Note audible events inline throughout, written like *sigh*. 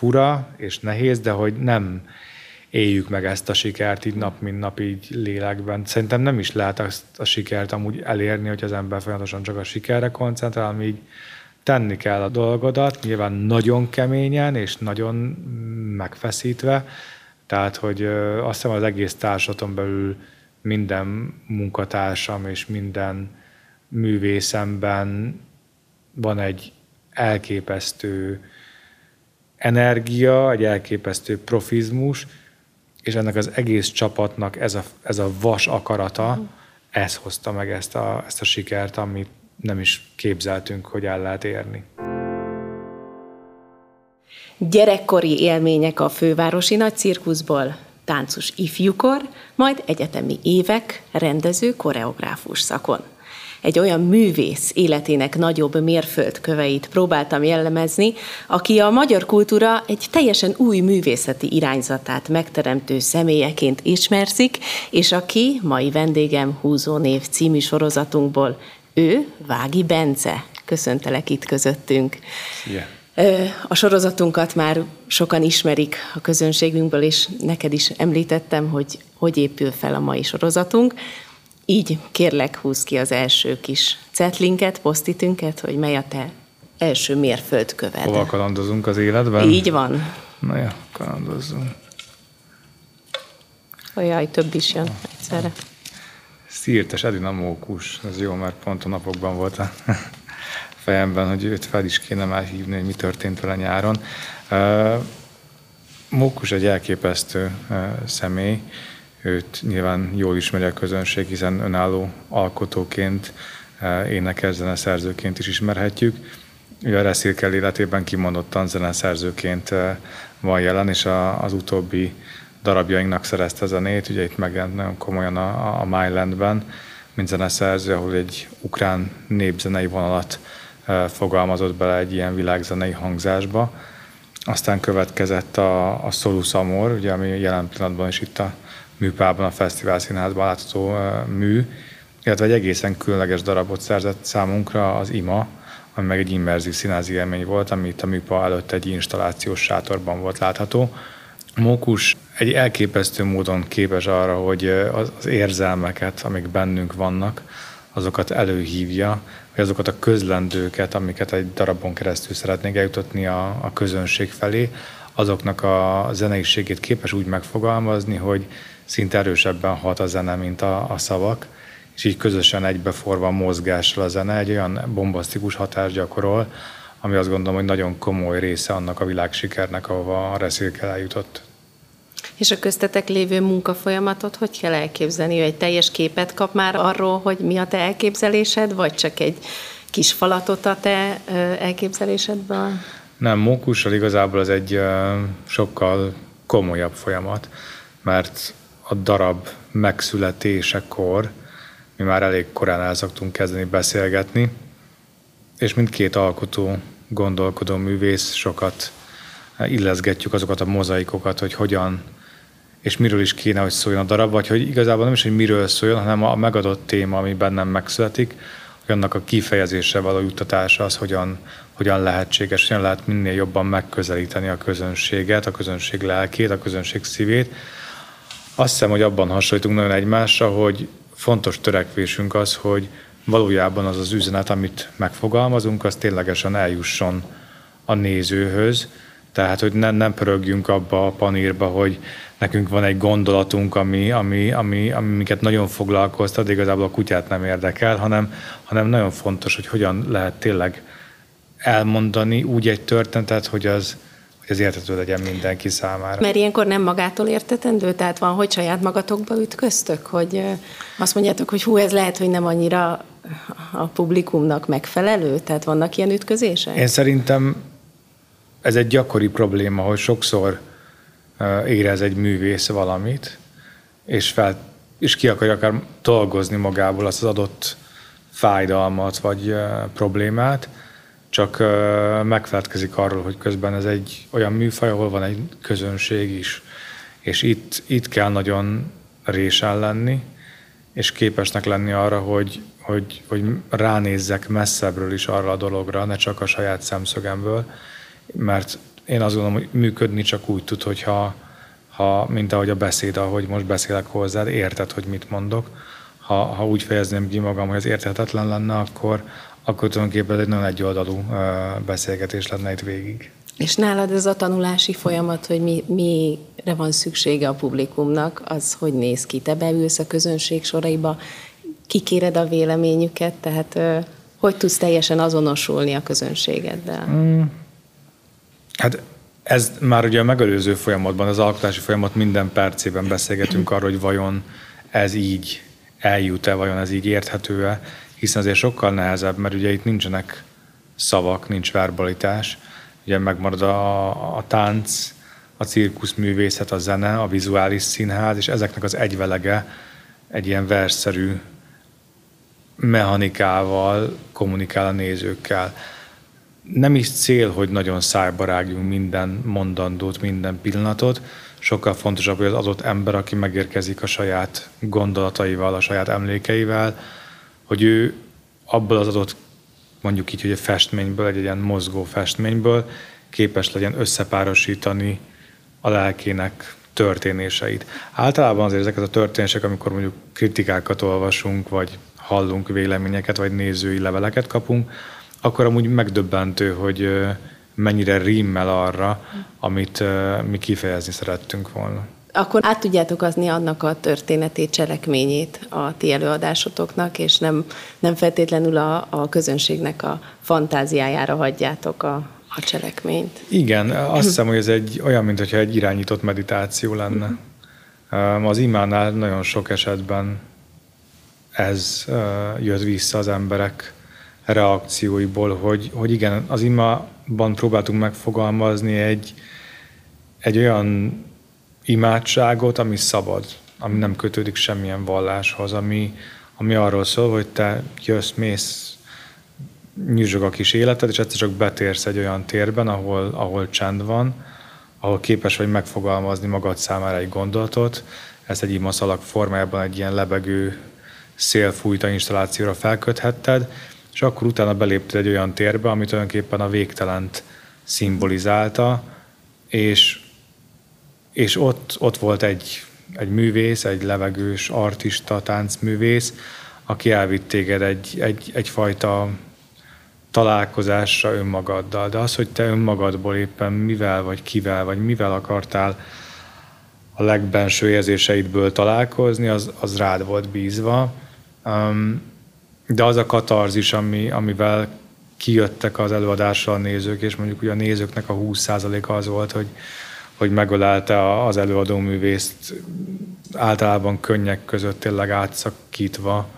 fura és nehéz, de hogy nem éljük meg ezt a sikert így nap, mint nap, így lélekben. Szerintem nem is lehet azt a sikert amúgy elérni, hogy az ember folyamatosan csak a sikerre koncentrál, így tenni kell a dolgodat, nyilván nagyon keményen és nagyon megfeszítve, tehát, hogy azt hiszem az egész társadalom belül minden munkatársam és minden művészemben van egy elképesztő energia, egy elképesztő profizmus, és ennek az egész csapatnak ez a, ez a vas akarata, ez hozta meg ezt a, ezt a sikert, amit nem is képzeltünk, hogy el lehet érni. Gyerekkori élmények a fővárosi nagycirkuszból, táncos ifjúkor, majd egyetemi évek rendező koreográfus szakon egy olyan művész életének nagyobb mérföldköveit próbáltam jellemezni, aki a magyar kultúra egy teljesen új művészeti irányzatát megteremtő személyeként ismerszik, és aki mai vendégem Húzó név című sorozatunkból, ő Vági Bence. Köszöntelek itt közöttünk. Szia. A sorozatunkat már sokan ismerik a közönségünkből, és neked is említettem, hogy hogy épül fel a mai sorozatunk. Így kérlek, húz ki az első kis cetlinket, posztitünket, hogy mely a te első mérföldköved. Hova kalandozunk az életben? Így van. Na ja, kalandozzunk. Ojaj, több is jön egyszerre. Szírtes Edina Mókus, ez jó, mert pont a napokban volt a *laughs* fejemben, hogy őt fel is kéne már hívni, hogy mi történt vele nyáron. Mókus egy elképesztő személy, Őt nyilván jól ismeri a közönség, hiszen önálló alkotóként, eh, énekes zeneszerzőként is ismerhetjük. Ő a Reszilkel életében kimondottan zeneszerzőként eh, van jelen, és az utóbbi darabjainknak szerezte zenét. Ugye itt megjelent nagyon komolyan a, a Mylandben, mint zeneszerző, ahol egy ukrán népzenei vonalat eh, fogalmazott bele egy ilyen világzenei hangzásba. Aztán következett a, a Solus Amor, ugye, ami jelen pillanatban is itt a műpában, a Fesztivál Színházban látható mű, illetve egy egészen különleges darabot szerzett számunkra az IMA, ami meg egy immerzív színházi élmény volt, ami a műpa előtt egy installációs sátorban volt látható. Mókus egy elképesztő módon képes arra, hogy az érzelmeket, amik bennünk vannak, azokat előhívja, vagy azokat a közlendőket, amiket egy darabon keresztül szeretnék eljutatni a, a közönség felé, azoknak a zeneiségét képes úgy megfogalmazni, hogy szinte erősebben hat a zene, mint a, a szavak, és így közösen egybeforva a mozgással a zene egy olyan bombasztikus hatást gyakorol, ami azt gondolom, hogy nagyon komoly része annak a világ sikernek, ahova a Reszilkel eljutott. És a köztetek lévő munkafolyamatot hogy kell elképzelni? Egy teljes képet kap már arról, hogy mi a te elképzelésed, vagy csak egy kis falatot a te elképzelésedben? Nem, mókussal igazából az egy sokkal komolyabb folyamat, mert a darab megszületésekor mi már elég korán el szoktunk kezdeni beszélgetni, és mindkét alkotó, gondolkodó művész sokat illeszgetjük azokat a mozaikokat, hogy hogyan és miről is kéne, hogy szóljon a darab, vagy hogy igazából nem is, hogy miről szóljon, hanem a megadott téma, ami bennem megszületik, hogy annak a kifejezésre való juttatása az hogyan, hogyan lehetséges, hogyan lehet minél jobban megközelíteni a közönséget, a közönség lelkét, a közönség szívét, azt hiszem, hogy abban hasonlítunk nagyon egymásra, hogy fontos törekvésünk az, hogy valójában az az üzenet, amit megfogalmazunk, az ténylegesen eljusson a nézőhöz, tehát, hogy ne, nem pörögjünk abba a panírba, hogy nekünk van egy gondolatunk, ami, ami, ami, ami minket nagyon foglalkoztat, de igazából a kutyát nem érdekel, hanem, hanem nagyon fontos, hogy hogyan lehet tényleg elmondani úgy egy történetet, hogy az, ez értető legyen mindenki számára. Mert ilyenkor nem magától értetendő, tehát van, hogy saját magatokba ütköztök, hogy azt mondjátok, hogy hú, ez lehet, hogy nem annyira a publikumnak megfelelő, tehát vannak ilyen ütközések? Én szerintem ez egy gyakori probléma, hogy sokszor érez egy művész valamit, és, fel, és ki akarja akár dolgozni magából azt az adott fájdalmat vagy problémát, csak megfelelkezik arról, hogy közben ez egy olyan műfaj, ahol van egy közönség is, és itt, itt kell nagyon résen lenni, és képesnek lenni arra, hogy, hogy, hogy ránézzek messzebbről is arra a dologra, ne csak a saját szemszögemből, mert én azt gondolom, hogy működni csak úgy tud, hogyha, ha, mint ahogy a beszéd, ahogy most beszélek hozzád, érted, hogy mit mondok. Ha, ha úgy fejezném ki magam, hogy az érthetetlen lenne, akkor, akkor tulajdonképpen egy nagyon egyoldalú beszélgetés lenne itt végig. És nálad ez a tanulási folyamat, hogy mi, mire van szüksége a publikumnak, az hogy néz ki? Te beülsz a közönség soraiba, kikéred a véleményüket, tehát hogy tudsz teljesen azonosulni a közönségeddel? Mm. Hát ez már ugye a megelőző folyamatban, az alkotási folyamat minden percében beszélgetünk arról, hogy vajon ez így eljut-e, vajon ez így érthető-e, hiszen azért sokkal nehezebb, mert ugye itt nincsenek szavak, nincs verbalitás, ugye megmarad a, a tánc, a cirkuszművészet, a zene, a vizuális színház, és ezeknek az egyvelege egy ilyen versszerű mechanikával kommunikál a nézőkkel. Nem is cél, hogy nagyon szájba rágjunk minden mondandót, minden pillanatot, sokkal fontosabb, hogy az adott ember, aki megérkezik a saját gondolataival, a saját emlékeivel, hogy ő abból az adott mondjuk így, hogy egy festményből, egy ilyen mozgó festményből képes legyen összepárosítani a lelkének történéseit. Általában azért ezeket a történések, amikor mondjuk kritikákat olvasunk, vagy hallunk véleményeket, vagy nézői leveleket kapunk, akkor amúgy megdöbbentő, hogy mennyire rímmel arra, amit mi kifejezni szerettünk volna. Akkor át tudjátok adni annak a történetét, cselekményét a ti előadásotoknak, és nem, nem feltétlenül a, a közönségnek a fantáziájára hagyjátok a, a cselekményt. Igen, azt hiszem, hogy ez egy olyan, mintha egy irányított meditáció lenne. Az imánál nagyon sok esetben ez jött vissza az emberek reakcióiból, hogy, hogy igen, az imában próbáltunk megfogalmazni egy, egy olyan imádságot, ami szabad, ami nem kötődik semmilyen valláshoz, ami, ami arról szól, hogy te jössz, mész, nyüzsög a kis életed, és egyszer csak betérsz egy olyan térben, ahol, ahol csend van, ahol képes vagy megfogalmazni magad számára egy gondolatot, ezt egy imaszalag formájában egy ilyen lebegő szélfújta installációra felköthetted, és akkor utána beléptél egy olyan térbe, ami tulajdonképpen a végtelent szimbolizálta, és, és ott, ott volt egy, egy művész, egy levegős artista, táncművész, aki elvitt téged egy, egy, egyfajta találkozásra önmagaddal. De az, hogy te önmagadból éppen mivel, vagy kivel, vagy mivel akartál a legbenső érzéseidből találkozni, az, az rád volt bízva. De az a katarzis, ami, amivel kijöttek az előadásra a nézők, és mondjuk ugye a nézőknek a 20%-a az volt, hogy, hogy megölelte az előadó művészt általában könnyek között tényleg átszakítva,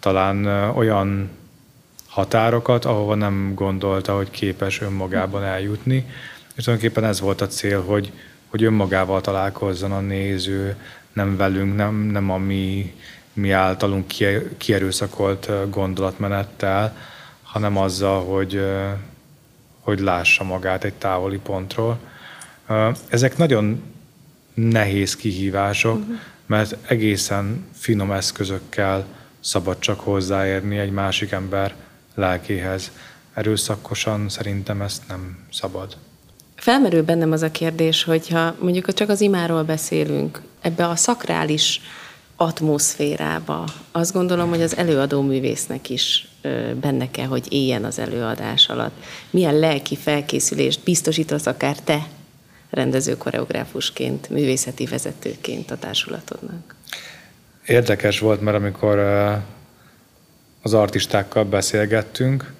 talán olyan határokat, ahova nem gondolta, hogy képes önmagában eljutni. És tulajdonképpen ez volt a cél, hogy, hogy önmagával találkozzon a néző, nem velünk, nem, nem a mi mi általunk kierőszakolt gondolatmenettel, hanem azzal, hogy, hogy lássa magát egy távoli pontról. Ezek nagyon nehéz kihívások, uh-huh. mert egészen finom eszközökkel szabad csak hozzáérni egy másik ember lelkéhez. Erőszakosan szerintem ezt nem szabad. Felmerül bennem az a kérdés, hogyha mondjuk csak az imáról beszélünk, ebbe a szakrális atmoszférába. Azt gondolom, hogy az előadó művésznek is benne kell, hogy éljen az előadás alatt. Milyen lelki felkészülést biztosítasz akár te rendező koreográfusként, művészeti vezetőként a társulatodnak? Érdekes volt, mert amikor az artistákkal beszélgettünk,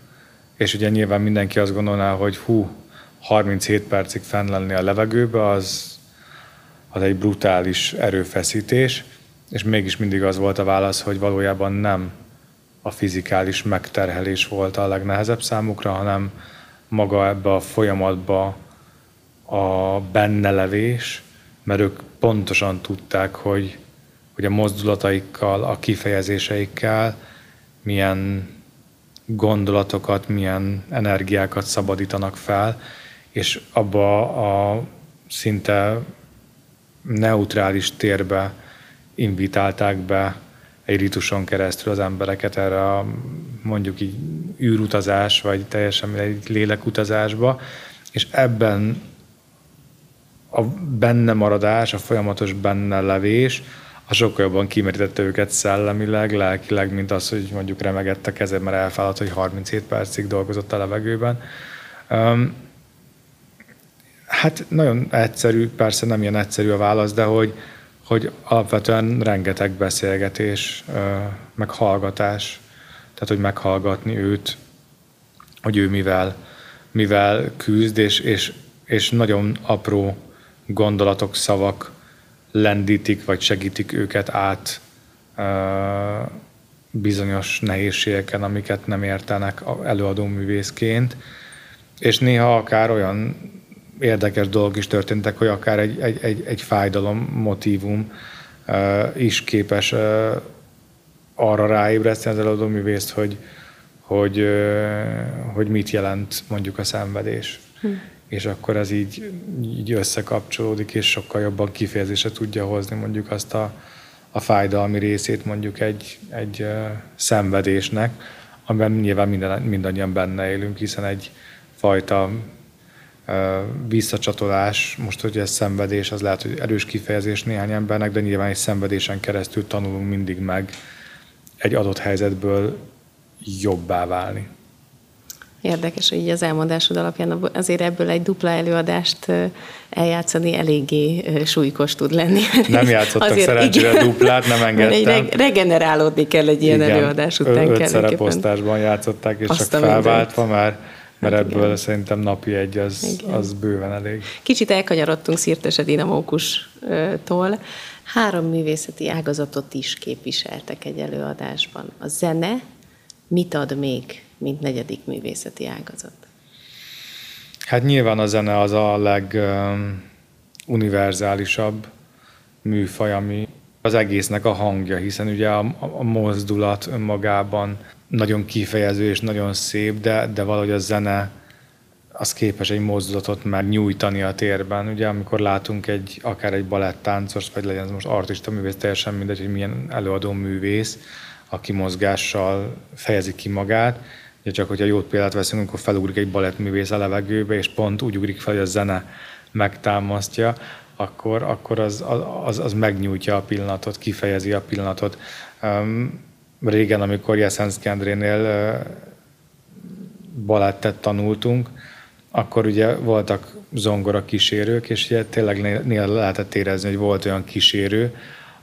és ugye nyilván mindenki azt gondolná, hogy hú, 37 percig fenn lenni a levegőbe, az, az egy brutális erőfeszítés, és mégis mindig az volt a válasz, hogy valójában nem a fizikális megterhelés volt a legnehezebb számukra, hanem maga ebbe a folyamatba a bennelevés, mert ők pontosan tudták, hogy, hogy a mozdulataikkal, a kifejezéseikkel milyen gondolatokat, milyen energiákat szabadítanak fel, és abba a szinte neutrális térbe invitálták be egy rituson keresztül az embereket erre a mondjuk így űrutazás, vagy teljesen egy lélekutazásba, és ebben a benne maradás, a folyamatos benne levés, a sokkal jobban kimerítette őket szellemileg, lelkileg, mint az, hogy mondjuk remegett a kezed, mert elfáradt, hogy 37 percig dolgozott a levegőben. Um, hát nagyon egyszerű, persze nem ilyen egyszerű a válasz, de hogy, hogy alapvetően rengeteg beszélgetés, meg hallgatás, tehát hogy meghallgatni őt, hogy ő mivel, mivel küzd, és, és, és nagyon apró gondolatok, szavak lendítik, vagy segítik őket át bizonyos nehézségeken, amiket nem értenek előadó művészként, és néha akár olyan érdekes dolgok is történtek, hogy akár egy, egy, egy, egy fájdalom motívum is képes arra ráébreszteni az előadó művészt, hogy, hogy, hogy mit jelent mondjuk a szenvedés. Hm. És akkor ez így, így összekapcsolódik, és sokkal jobban kifejezésre tudja hozni mondjuk azt a, a fájdalmi részét mondjuk egy, egy uh, szenvedésnek, amiben nyilván minden, mindannyian benne élünk, hiszen egy fajta visszacsatolás, most hogy ez szenvedés, az lehet, hogy erős kifejezés néhány embernek, de nyilván egy szenvedésen keresztül tanulunk mindig meg egy adott helyzetből jobbá válni. Érdekes, hogy így az elmondásod alapján azért ebből egy dupla előadást eljátszani eléggé súlykos tud lenni. Nem játszottak azért, szerencsére igen, duplát, nem engedtem. Egy regenerálódni kell egy ilyen igen, előadás után. Öt szereposztásban játszották, és Azt csak felváltva már mert hát ebből igen. szerintem napi egy az, az bőven elég. Kicsit elkanyarodtunk Szirtese Dinamókustól. Három művészeti ágazatot is képviseltek egy előadásban. A zene mit ad még mint negyedik művészeti ágazat? Hát nyilván a zene az a leguniverzálisabb műfaj, ami az egésznek a hangja, hiszen ugye a, a mozdulat önmagában nagyon kifejező és nagyon szép, de, de valahogy a zene az képes egy mozdulatot megnyújtani a térben. Ugye amikor látunk egy, akár egy balettáncos, vagy legyen ez most artista művész, teljesen mindegy, hogy milyen előadó művész, aki mozgással fejezi ki magát, Ja, csak hogyha jót példát veszünk, akkor felugrik egy balettművész a levegőbe, és pont úgy ugrik fel, hogy a zene megtámasztja, akkor, akkor az, az, az megnyújtja a pillanatot, kifejezi a pillanatot. Um, régen, amikor Jeszenszkendrénél uh, balettet tanultunk, akkor ugye voltak zongora kísérők, és ugye tényleg néha lehetett érezni, hogy volt olyan kísérő,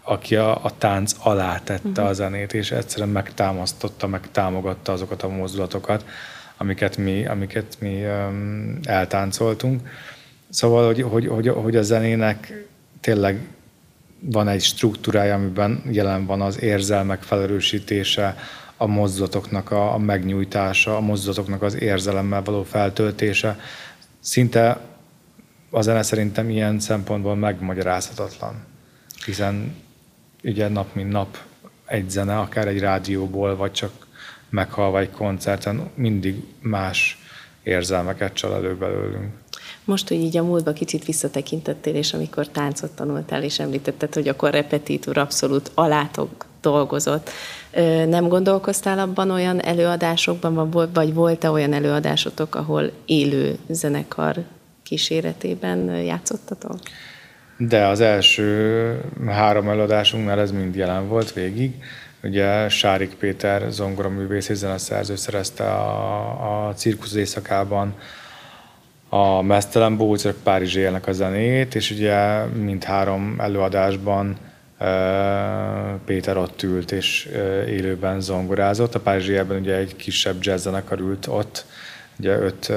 aki a, a tánc alá tette uh-huh. a zenét, és egyszerűen megtámasztotta, megtámogatta azokat a mozdulatokat, amiket mi, amiket mi um, eltáncoltunk. Szóval, hogy, hogy, hogy, hogy a zenének tényleg van egy struktúrája, amiben jelen van az érzelmek felerősítése, a mozdulatoknak a, a megnyújtása, a mozdulatoknak az érzelemmel való feltöltése. Szinte a zene szerintem ilyen szempontból megmagyarázhatatlan, hiszen ugye nap mint nap egy zene, akár egy rádióból, vagy csak meghallva egy koncerten, mindig más érzelmeket csal elő belőlünk. Most, hogy így a múltba kicsit visszatekintettél, és amikor táncot tanultál, és említetted, hogy akkor repetítúr abszolút alátok dolgozott. Nem gondolkoztál abban olyan előadásokban, vagy volt-e olyan előadásotok, ahol élő zenekar kíséretében játszottatok? De az első három előadásunknál ez mind jelen volt végig. Ugye Sárik Péter zongoraművész és zeneszerző szerezte a, a cirkusz éjszakában a Mesztelen Bócok Párizsi élnek a zenét, és ugye mind három előadásban Péter ott ült és élőben zongorázott. A Párizsi ugye egy kisebb jazz zenekar ült ott, ugye öt,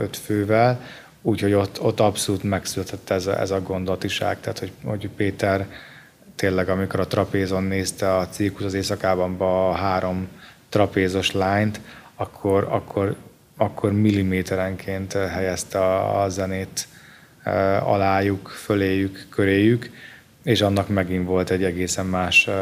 öt fővel, Úgyhogy ott, ott abszolút megszületett ez a, ez a gondolatiság, tehát hogy, hogy Péter tényleg, amikor a trapézon nézte a cirkusz az éjszakában a három trapézos lányt, akkor, akkor, akkor milliméterenként helyezte a, a zenét e, alájuk, föléjük, köréjük, és annak megint volt egy egészen más e,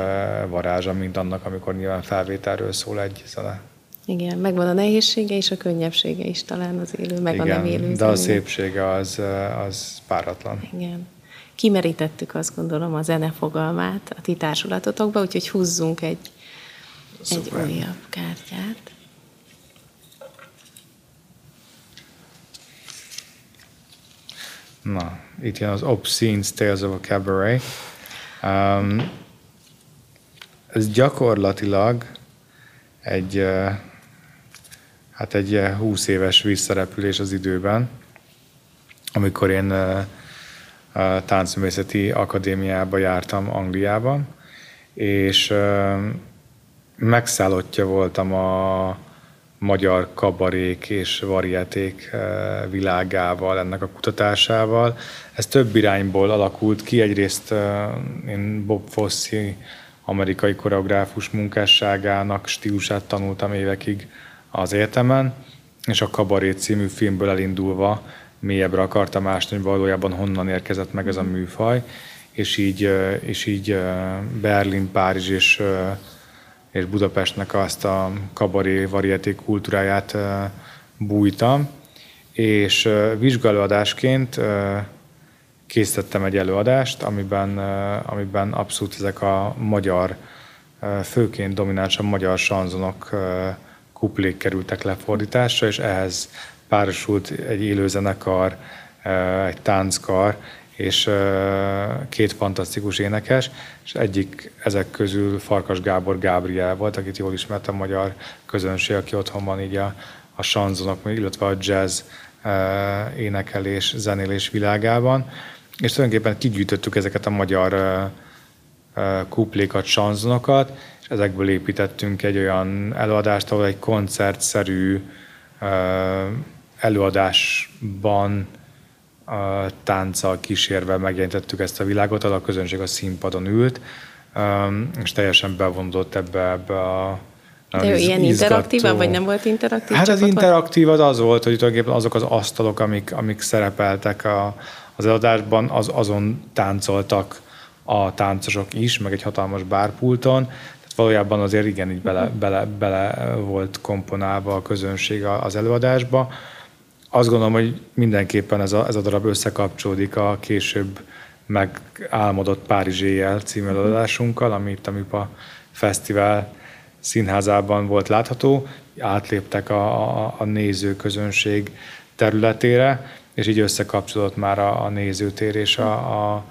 varázsa, mint annak, amikor nyilván felvételről szól egy zene. Igen, megvan a nehézsége és a könnyebbsége is talán az élő, meg Igen, a nem élő. de a szépsége az, az páratlan. Igen. Kimerítettük azt gondolom a zene fogalmát a ti társulatotokba, úgyhogy húzzunk egy, egy újabb kártyát. Na, itt jön az Obscene Tales of a Cabaret. Um, ez gyakorlatilag egy, hát egy 20 éves visszarepülés az időben, amikor én a táncművészeti akadémiába jártam Angliában, és megszállottja voltam a magyar kabarék és varieték világával, ennek a kutatásával. Ez több irányból alakult ki. Egyrészt én Bob Fosse amerikai koreográfus munkásságának stílusát tanultam évekig az egyetemen, és a Kabaré című filmből elindulva mélyebbre akartam ásni, hogy valójában honnan érkezett meg ez a műfaj, és így, és így Berlin, Párizs és, és Budapestnek azt a kabaré varieté kultúráját bújtam, és vizsgálóadásként készítettem egy előadást, amiben, amiben abszolút ezek a magyar, főként dominánsan magyar sanzonok kuplék kerültek lefordításra, és ehhez párosult egy élőzenekar, egy tánckar, és két fantasztikus énekes, és egyik ezek közül Farkas Gábor Gábriel volt, akit jól ismert a magyar közönség, aki otthon van így a, a sanzonok, illetve a jazz énekelés, zenélés világában. És tulajdonképpen kigyűjtöttük ezeket a magyar kuplékat, sanzonokat, és ezekből építettünk egy olyan előadást, ahol egy koncertszerű előadásban tánccal kísérve megjelentettük ezt a világot, ahol a közönség a színpadon ült, és teljesen bevonult ebbe, ebbe a de ő ilyen interaktíva, vagy nem volt interaktív? Hát az interaktív az az volt, hogy tulajdonképpen azok az asztalok, amik, amik szerepeltek a, az előadásban az, azon táncoltak a táncosok is, meg egy hatalmas bárpulton, valójában azért igen, így bele, bele, bele volt komponálva a közönség az előadásba. Azt gondolom, hogy mindenképpen ez a, ez a darab összekapcsolódik a később megálmodott Párizs éjjel című előadásunkkal, ami itt a MIPA Fesztivál színházában volt látható, átléptek a, a, a nézőközönség területére, és így összekapcsolódott már a, a nézőtér és a, a,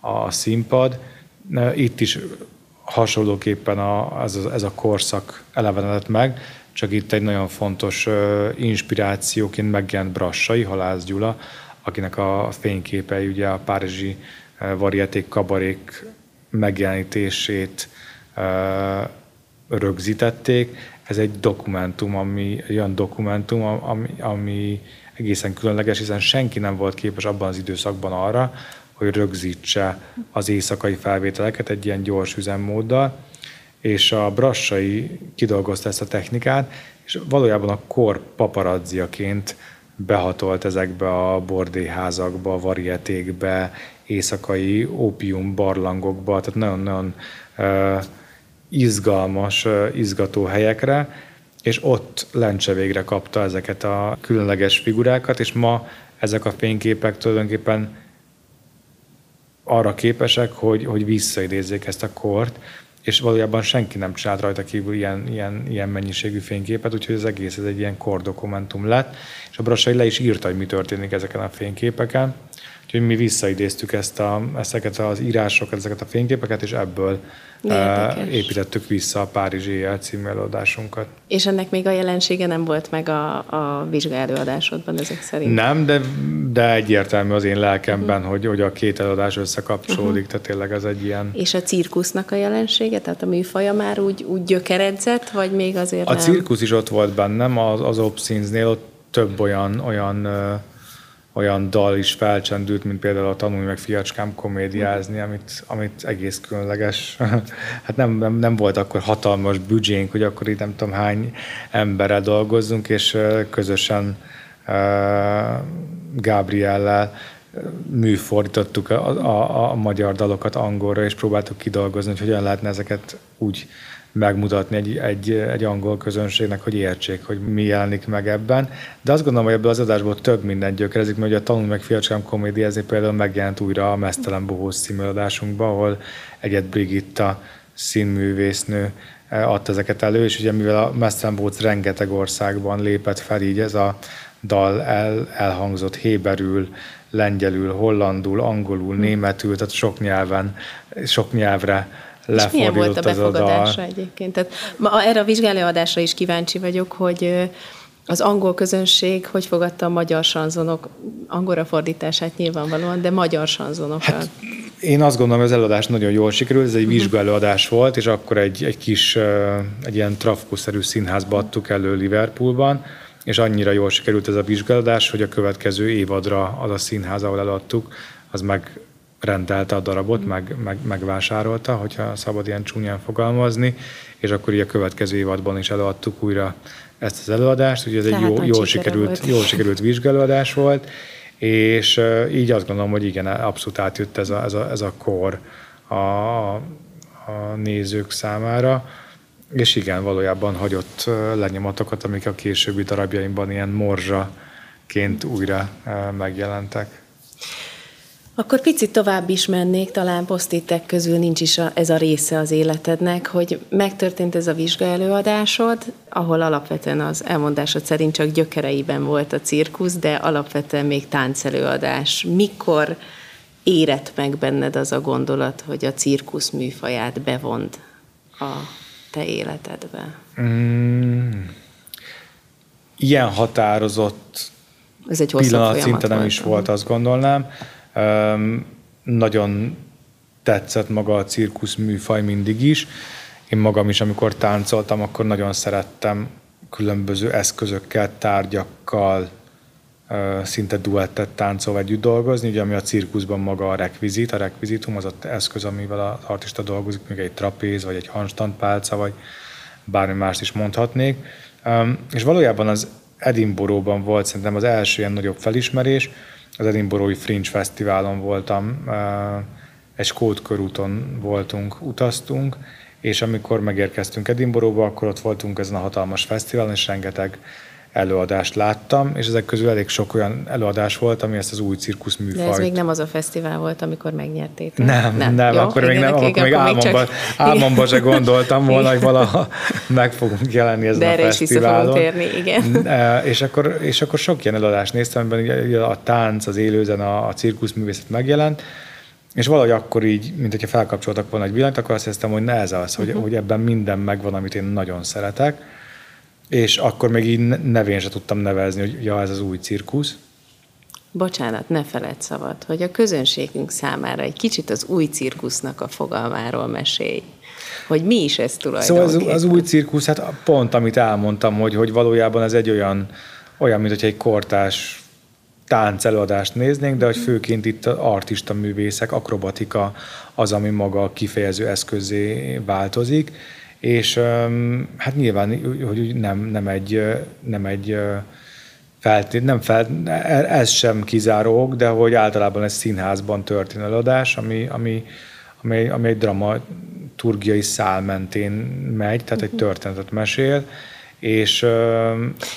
a színpad. Itt is hasonlóképpen a, ez, a, ez a korszak elevenedett meg, csak itt egy nagyon fontos inspirációként megjelent Brassai, Halász Gyula, akinek a fényképei ugye a párizsi varieték kabarék megjelenítését rögzítették. Ez egy dokumentum, ami, egy olyan dokumentum, ami, ami egészen különleges, hiszen senki nem volt képes abban az időszakban arra, hogy rögzítse az éjszakai felvételeket egy ilyen gyors üzemmóddal, és a Brassai kidolgozta ezt a technikát, és valójában a kor paparazziaként behatolt ezekbe a bordéházakba, varietékbe, éjszakai ópium barlangokba, tehát nagyon-nagyon uh, izgalmas, uh, izgató helyekre, és ott Lencse végre kapta ezeket a különleges figurákat, és ma ezek a fényképek tulajdonképpen arra képesek, hogy, hogy visszaidézzék ezt a kort, és valójában senki nem csinált rajta kívül ilyen, ilyen, ilyen mennyiségű fényképet, úgyhogy az egész ez egy ilyen kordokumentum lett, és a Brassai le is írta, hogy mi történik ezeken a fényképeken, úgyhogy mi visszaidéztük ezt a, ezeket az írásokat, ezeket a fényképeket, és ebből Érdekes. építettük vissza a Párizsi éjjel című előadásunkat. És ennek még a jelensége nem volt meg a, a vizsga előadásodban ezek szerint? Nem, de, de egyértelmű az én lelkemben, uh-huh. hogy, hogy a két előadás összekapcsolódik, uh-huh. tehát tényleg ez egy ilyen... És a cirkusznak a jelensége, tehát a műfaja már úgy, úgy gyökeredzett, vagy még azért A nem? cirkusz is ott volt bennem, az, az Obscenes-nél ott több olyan, olyan olyan dal is felcsendült, mint például a Tanulj meg fiacskám komédiázni, amit, amit egész különleges. *laughs* hát nem, nem, nem, volt akkor hatalmas büdzsénk, hogy akkor itt nem tudom hány emberrel dolgozzunk, és közösen Gabriellel műfordítottuk a, a, a magyar dalokat angolra, és próbáltuk kidolgozni, hogy hogyan lehetne ezeket úgy megmutatni egy, egy, egy angol közönségnek, hogy értsék, hogy mi jelenik meg ebben. De azt gondolom, hogy ebből az adásból több minden gyökerezik, mert ugye a Tanulj meg fiacskám komédiázni például megjelent újra a Mesztelen Bohóz című adásunkban, ahol Egyet Brigitta színművésznő eh, adta ezeket elő, és ugye mivel a Mesztelen Bohóc rengeteg országban lépett fel, így ez a dal el, elhangzott héberül, lengyelül, hollandul, angolul, hm. németül, tehát sok nyelven, sok nyelvre és milyen volt a befogadása egyébként? Tehát ma erre a vizsgálóadásra is kíváncsi vagyok, hogy az angol közönség hogy fogadta a magyar sanzonok, angolra fordítását nyilvánvalóan, de magyar sanzonokat? Hát, én azt gondolom, hogy az előadás nagyon jól sikerült, ez egy uh-huh. vizsgálóadás volt, és akkor egy, egy kis, egy ilyen trafkuszerű színházba adtuk elő Liverpoolban, és annyira jól sikerült ez a vizsgálódás, hogy a következő évadra az a színház, ahol eladtuk, az meg rendelte a darabot, meg, meg, megvásárolta, hogyha szabad ilyen csúnyán fogalmazni, és akkor így a következő évadban is előadtuk újra ezt az előadást, ugye ez egy jó, jól, sikerült, jól sikerült vizsgálódás volt, és így azt gondolom, hogy igen, abszolút átjött ez a, ez a, ez a kor a, a nézők számára, és igen, valójában hagyott lenyomatokat, amik a későbbi darabjaimban ilyen morzsaként újra megjelentek. Akkor picit tovább is mennék, talán posztitek közül nincs is a, ez a része az életednek, hogy megtörtént ez a vizsgaelőadásod, ahol alapvetően az elmondásod szerint csak gyökereiben volt a cirkusz, de alapvetően még táncelőadás. Mikor érett meg benned az a gondolat, hogy a cirkusz műfaját bevond a te életedbe? Mm, ilyen határozott ez egy pillanat szinte nem is volt, azt gondolnám. Nagyon tetszett maga a cirkusz műfaj mindig is. Én magam is, amikor táncoltam, akkor nagyon szerettem különböző eszközökkel, tárgyakkal, szinte duettet táncolva együtt dolgozni, ugye ami a cirkuszban maga a rekvizit, a rekvizitum az az eszköz, amivel az artista dolgozik, még egy trapéz, vagy egy handstandpálca, vagy bármi mást is mondhatnék. És valójában az Edinburghban volt szerintem az első ilyen nagyobb felismerés, az Edinburghi Fringe Fesztiválon voltam, egy Skót körúton voltunk, utaztunk, és amikor megérkeztünk Edinburghba, akkor ott voltunk ezen a hatalmas fesztiválon, és rengeteg előadást láttam, és ezek közül elég sok olyan előadás volt, ami ezt az új cirkusz műfajt. De ez még nem az a fesztivál volt, amikor megnyerték. Nem, nem, nem Jó, akkor, még nem, akkor még álmomban, álmomban se gondoltam volna, hogy valaha *laughs* meg fogunk jelenni ezen De a fesztiválon. De térni, igen. És akkor, és akkor sok ilyen előadást néztem, amiben a tánc, az élőzen, a, a cirkuszművészet megjelent, és valahogy akkor így, mint hogyha felkapcsoltak volna egy villanyt, akkor azt hiszem, hogy ne ez az, hogy, uh-huh. hogy ebben minden megvan, amit én nagyon szeretek és akkor még így nevén se tudtam nevezni, hogy ja, ez az új cirkusz. Bocsánat, ne feled szabad, hogy a közönségünk számára egy kicsit az új cirkusznak a fogalmáról mesélj. Hogy mi is ez tulajdonképpen? Szóval az, az új cirkusz, hát pont amit elmondtam, hogy, hogy valójában ez egy olyan, olyan, mint hogy egy kortás táncelőadást néznénk, de hogy főként itt artista művészek, akrobatika az, ami maga a kifejező eszközé változik, és hát nyilván, hogy nem, nem egy, nem egy feltét, nem fel, ez sem kizáró de hogy általában ez színházban történő előadás, ami, ami, ami, ami egy dramaturgiai szál mentén megy, tehát egy mhm. történetet mesél, és...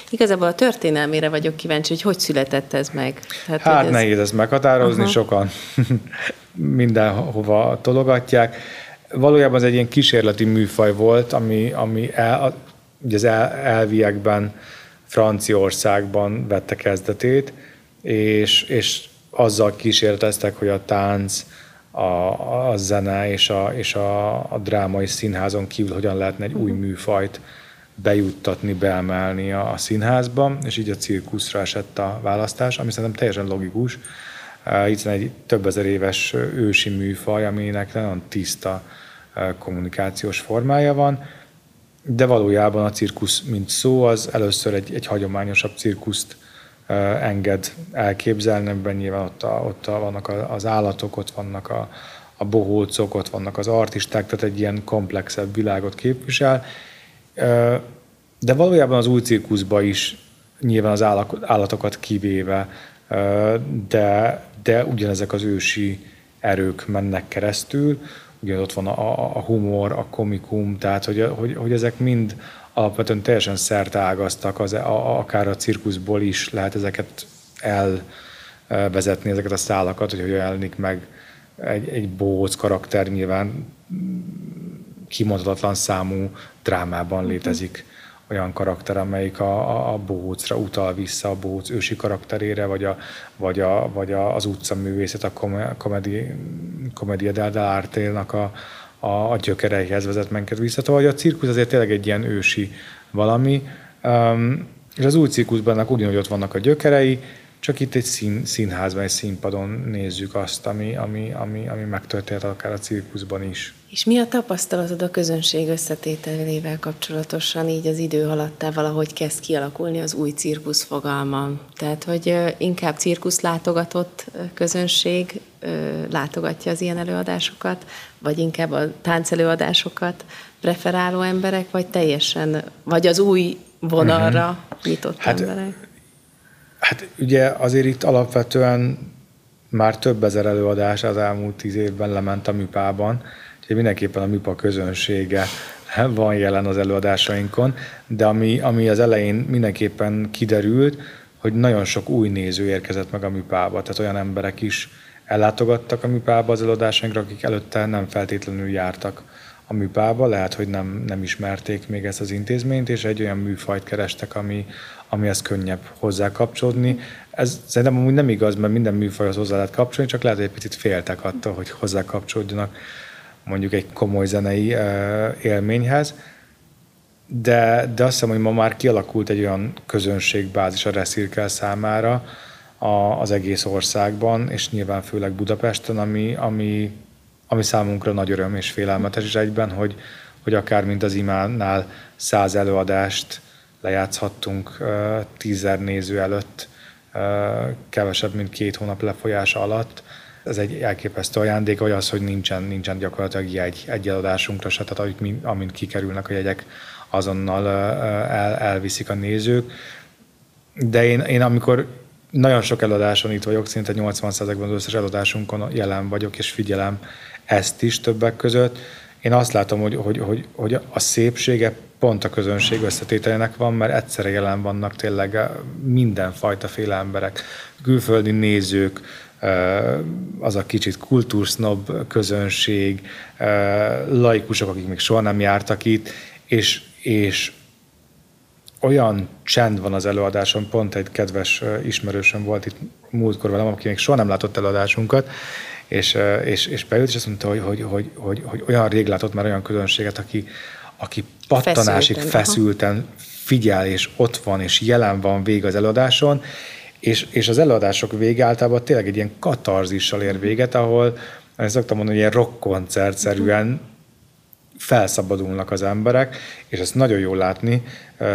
Igazából a történelmére vagyok kíváncsi, hogy hogy született ez meg. Tehát, hát ez... nehéz ezt meghatározni, uh-huh. sokan *laughs* mindenhova tologatják valójában ez egy ilyen kísérleti műfaj volt, ami, ami el, ugye az el, elviekben Franciaországban vette kezdetét, és, és azzal kísérleteztek, hogy a tánc, a, a zene és, a, és a, a drámai színházon kívül hogyan lehetne egy új mhm. műfajt bejuttatni, beemelni a, a színházba, és így a cirkuszra esett a választás, ami szerintem teljesen logikus, hiszen egy több ezer éves ősi műfaj, aminek nagyon tiszta kommunikációs formája van, de valójában a cirkusz, mint szó, az először egy, egy hagyományosabb cirkuszt enged elképzelni, amiben nyilván ott, a, ott a, vannak az állatok, ott vannak a, a bohócok, ott vannak az artisták, tehát egy ilyen komplexebb világot képvisel. De valójában az új cirkuszba is nyilván az állatokat kivéve, de, de ugyanezek az ősi erők mennek keresztül, ugye ott van a, a humor, a komikum, tehát hogy, hogy, hogy ezek mind alapvetően teljesen szertágaztak, az, a, akár a cirkuszból is lehet ezeket elvezetni, ezeket a szálakat, hogy hogy jelenik meg egy, egy bóc karakter nyilván kimondhatatlan számú drámában létezik. a olyan karakter, amelyik a, a, a bohócra utal vissza, a bohóc ősi karakterére, vagy, a, vagy, a, vagy a, az utcaművészet, a komedi, komedia dell'arte-nak a, a, a gyökereihez vezet minket vissza. Szóval a cirkusz azért tényleg egy ilyen ősi valami, um, és az új cirkuszban ugyanúgy ott vannak a gyökerei, csak itt egy szín, színházban, egy színpadon nézzük azt, ami, ami, ami, ami megtörtént akár a cirkuszban is. És mi a tapasztalatod a közönség összetételével kapcsolatosan, így az idő alatt valahogy kezd kialakulni az új cirkusz fogalma? Tehát, hogy inkább cirkusz látogatott közönség látogatja az ilyen előadásokat, vagy inkább a táncelőadásokat preferáló emberek, vagy teljesen, vagy az új vonalra uh-huh. nyitott hát, emberek? Hát ugye azért itt alapvetően már több ezer előadás az elmúlt tíz évben lement a műpában, úgyhogy mindenképpen a műpa közönsége *laughs* van jelen az előadásainkon, de ami, ami az elején mindenképpen kiderült, hogy nagyon sok új néző érkezett meg a műpába, tehát olyan emberek is ellátogattak a műpába az előadásainkra, akik előtte nem feltétlenül jártak a műpába, lehet, hogy nem, nem ismerték még ezt az intézményt, és egy olyan műfajt kerestek, ami, amihez könnyebb hozzá kapcsolódni. Ez szerintem amúgy nem igaz, mert minden műfajhoz hozzá lehet kapcsolni, csak lehet, hogy egy picit féltek attól, hogy hozzá kapcsolódjanak mondjuk egy komoly zenei élményhez. De, de azt hiszem, hogy ma már kialakult egy olyan közönségbázis a Reszirkel számára a, az egész országban, és nyilván főleg Budapesten, ami, ami, ami számunkra nagy öröm és félelmetes is egyben, hogy, hogy akár mint az imánál száz előadást lejátszhattunk tízzer néző előtt, kevesebb, mint két hónap lefolyása alatt. Ez egy elképesztő ajándék, vagy az, hogy nincsen, nincsen gyakorlatilag jegy egy eladásunkra se, tehát amint kikerülnek a jegyek, azonnal el, elviszik a nézők. De én, én amikor nagyon sok eladáson itt vagyok, szinte 80%-ban az összes eladásunkon jelen vagyok, és figyelem ezt is többek között. Én azt látom, hogy, hogy, hogy, hogy a szépsége pont a közönség összetételének van, mert egyszerre jelen vannak tényleg eh, mindenfajta féle emberek, külföldi nézők, eh, az a kicsit kultúrsznob közönség, eh, laikusok, akik még soha nem jártak itt, és, és olyan csend van az előadáson, pont egy kedves ismerősöm volt itt múltkor velem, aki még soha nem látott előadásunkat, és, és, és beült, és azt mondta, hogy, hogy, hogy, hogy, hogy olyan rég látott már olyan közönséget, aki, aki pattanásig feszülten, feszülten figyel, és ott van, és jelen van vég az előadáson, és, és az előadások vége általában tényleg egy ilyen katarzissal ér véget, ahol, én szoktam mondani, hogy ilyen rockkoncertszerűen felszabadulnak az emberek, és ezt nagyon jól látni,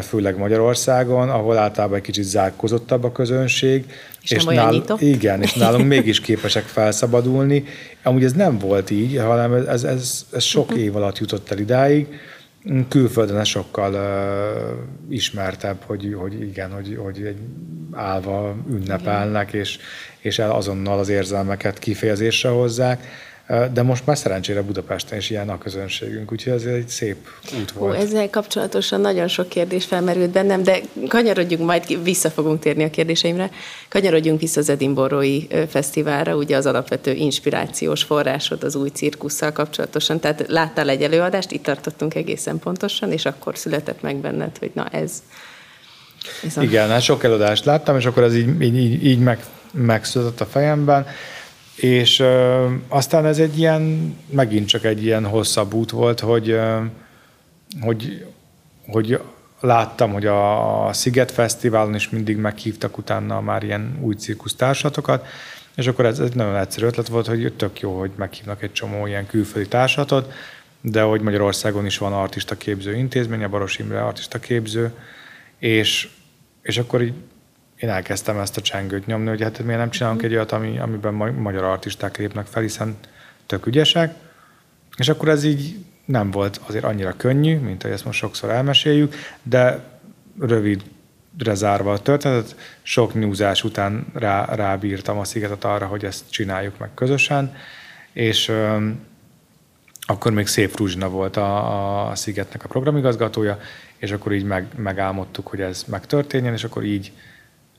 főleg Magyarországon, ahol általában egy kicsit zárkozottabb a közönség. És, és nem nál, nyitott. Igen, és nálunk *laughs* mégis képesek felszabadulni. Amúgy ez nem volt így, hanem ez, ez, ez sok uh-huh. év alatt jutott el idáig, Külföldön sokkal uh, ismertebb, hogy, hogy igen, hogy, hogy egy állva ünnepelnek, és, és azonnal az érzelmeket kifejezésre hozzák de most már szerencsére Budapesten is ilyen a közönségünk, úgyhogy ez egy szép út volt. Ó, ezzel kapcsolatosan nagyon sok kérdés felmerült bennem, de kanyarodjunk, majd vissza fogunk térni a kérdéseimre. Kanyarodjunk vissza az Edinborói Fesztiválra, ugye az alapvető inspirációs forrásod az új cirkusszal kapcsolatosan. Tehát láttál egy előadást, itt tartottunk egészen pontosan, és akkor született meg benned, hogy na ez, ez a... Igen, hát sok előadást láttam, és akkor ez így, így, így meg, megszületett a fejemben. És ö, aztán ez egy ilyen, megint csak egy ilyen hosszabb út volt, hogy, ö, hogy, hogy láttam, hogy a Sziget Fesztiválon is mindig meghívtak utána már ilyen új cirkusztársatokat, és akkor ez egy nagyon egyszerű ötlet volt, hogy tök jó, hogy meghívnak egy csomó ilyen külföldi társatot, de hogy Magyarországon is van artista képző intézmény, a Baros Imre artista képző, és, és akkor így én elkezdtem ezt a csengőt nyomni, hogy hát miért nem csinálunk egy olyat, ami, amiben magyar artisták lépnek fel, hiszen tök ügyesek. És akkor ez így nem volt azért annyira könnyű, mint ahogy ezt most sokszor elmeséljük, de rövidre zárva a történetet, sok nyúzás után rá, rábírtam a szigetet arra, hogy ezt csináljuk meg közösen, és öm, akkor még Szép Ruzsna volt a, a Szigetnek a programigazgatója, és akkor így meg, megálmodtuk, hogy ez megtörténjen, és akkor így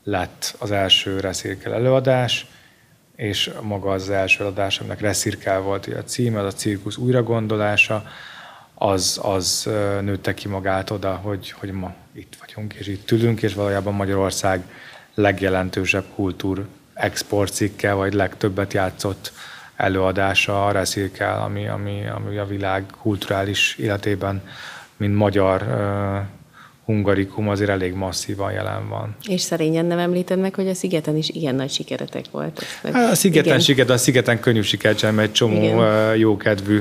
lett az első Reszirkel előadás, és maga az első előadás, aminek Reszirkel volt a címe, az a cirkusz újragondolása, az, az nőtte ki magát oda, hogy, hogy ma itt vagyunk, és itt ülünk, és valójában Magyarország legjelentősebb kultúr exportcikke, vagy legtöbbet játszott előadása a Reszirkel, ami, ami, ami a világ kulturális életében, mint magyar hungarikum azért elég masszívan jelen van. És szerényen nem említed meg, hogy a szigeten is igen nagy sikeretek voltak. Hát a szigeten igen. siker, a szigeten könnyű sikert sem, egy csomó igen. jókedvű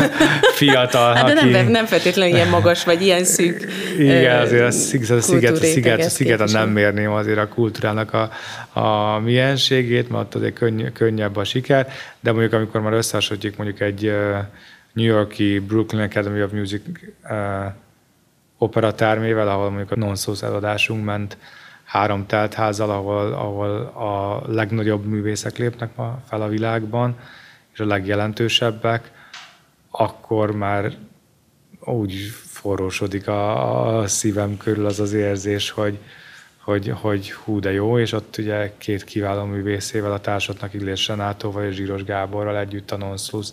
*laughs* fiatal, hát de aki... nem, nem feltétlenül ilyen magas, vagy ilyen szűk Igen, azért a sziget, a sziget, a sziget, a szigeten nem mérném azért a kultúrának a, a mienségét, mert ott azért könny, könnyebb a siker, de mondjuk amikor már összehasonlítjuk mondjuk egy New Yorki Brooklyn Academy of Music operatármével, ahol mondjuk a non eladásunk ment három teltházzal, ahol, ahol a legnagyobb művészek lépnek ma fel a világban, és a legjelentősebbek, akkor már úgy forrósodik a, a szívem körül az az érzés, hogy, hogy, hogy hú de jó, és ott ugye két kiváló művészével, a társatnak Illés Renátóval és Zsíros Gáborral együtt a Nonsus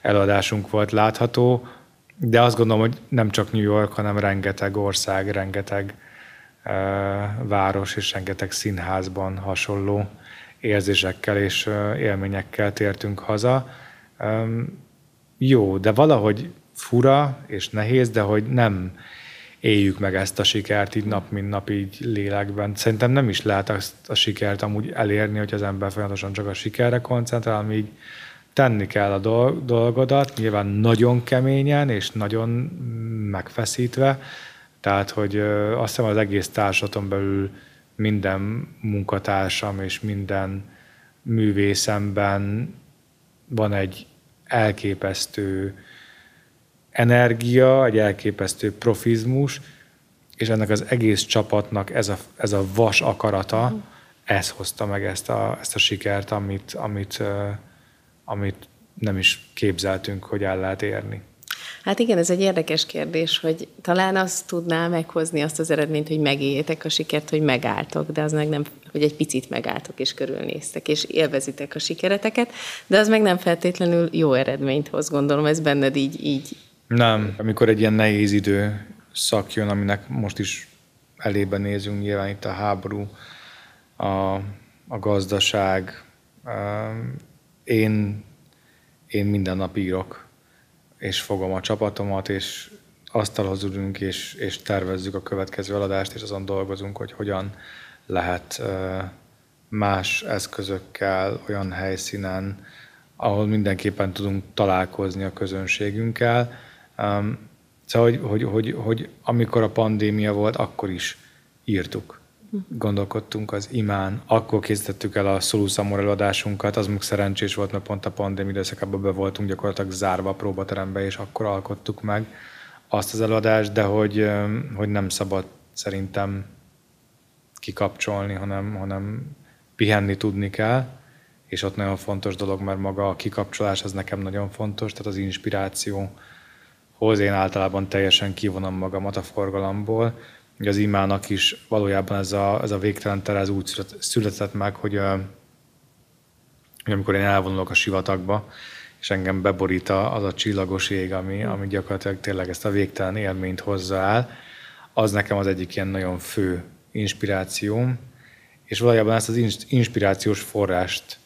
előadásunk volt látható, de azt gondolom, hogy nem csak New York, hanem rengeteg ország, rengeteg uh, város és rengeteg színházban hasonló érzésekkel és uh, élményekkel tértünk haza. Um, jó, de valahogy fura és nehéz, de hogy nem éljük meg ezt a sikert így nap, mint nap így lélekben. Szerintem nem is lehet azt a sikert amúgy elérni, hogy az ember folyamatosan csak a sikerre koncentrál, így tenni kell a dolgodat, nyilván nagyon keményen és nagyon megfeszítve, tehát, hogy azt hiszem az egész társadalom belül minden munkatársam és minden művészemben van egy elképesztő energia, egy elképesztő profizmus, és ennek az egész csapatnak ez a, ez a vas akarata, ez hozta meg ezt a, ezt a sikert, amit, amit amit nem is képzeltünk, hogy el lehet érni. Hát igen, ez egy érdekes kérdés, hogy talán azt tudná meghozni azt az eredményt, hogy megéljétek a sikert, hogy megálltok, de az meg nem, hogy egy picit megálltok és körülnéztek, és élvezitek a sikereteket, de az meg nem feltétlenül jó eredményt hoz, gondolom, ez benned így, így. Nem, amikor egy ilyen nehéz idő szak jön, aminek most is elébe nézünk, nyilván itt a háború, a, a gazdaság, én, én minden nap írok, és fogom a csapatomat, és asztalhoz ülünk, és, és tervezzük a következő eladást, és azon dolgozunk, hogy hogyan lehet más eszközökkel, olyan helyszínen, ahol mindenképpen tudunk találkozni a közönségünkkel. Szóval, hogy, hogy, hogy, hogy amikor a pandémia volt, akkor is írtuk gondolkodtunk az imán. Akkor készítettük el a Szoluszamor előadásunkat, az még szerencsés volt, mert pont a pandémia időszakában be voltunk gyakorlatilag zárva a próbaterembe, és akkor alkottuk meg azt az előadást, de hogy, hogy nem szabad szerintem kikapcsolni, hanem, hanem pihenni tudni kell, és ott nagyon fontos dolog, mert maga a kikapcsolás az nekem nagyon fontos, tehát az inspiráció én általában teljesen kivonom magamat a forgalomból, hogy az imának is valójában ez a, ez a végtelen tere úgy született meg, hogy, hogy amikor én elvonulok a sivatagba, és engem beborít az a csillagos ég, ami, ami gyakorlatilag tényleg ezt a végtelen élményt hozza el, az nekem az egyik ilyen nagyon fő inspirációm, és valójában ezt az inspirációs forrást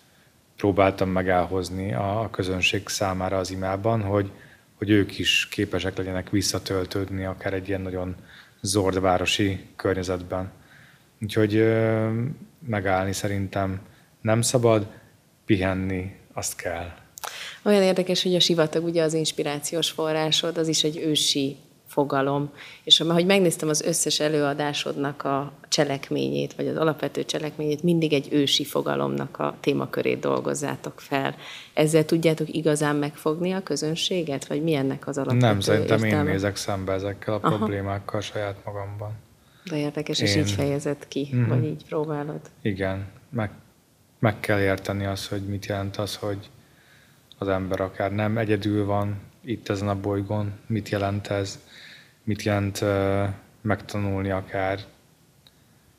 próbáltam meg elhozni a közönség számára az imában, hogy, hogy ők is képesek legyenek visszatöltődni akár egy ilyen nagyon zord városi környezetben. Úgyhogy megállni szerintem nem szabad, pihenni azt kell. Olyan érdekes, hogy a sivatag ugye az inspirációs forrásod, az is egy ősi fogalom. És hogy megnéztem az összes előadásodnak a cselekményét, vagy az alapvető cselekményét, mindig egy ősi fogalomnak a témakörét dolgozzátok fel. Ezzel tudjátok igazán megfogni a közönséget, vagy mi ennek az alapvető Nem, szerintem értelme? én nézek szembe ezekkel a Aha. problémákkal saját magamban. De érdekes, én... és így fejezed ki, mm-hmm. vagy így próbálod. Igen, meg, meg kell érteni azt, hogy mit jelent az, hogy az ember akár nem egyedül van itt ezen a bolygón, mit jelent ez, mit jelent megtanulni akár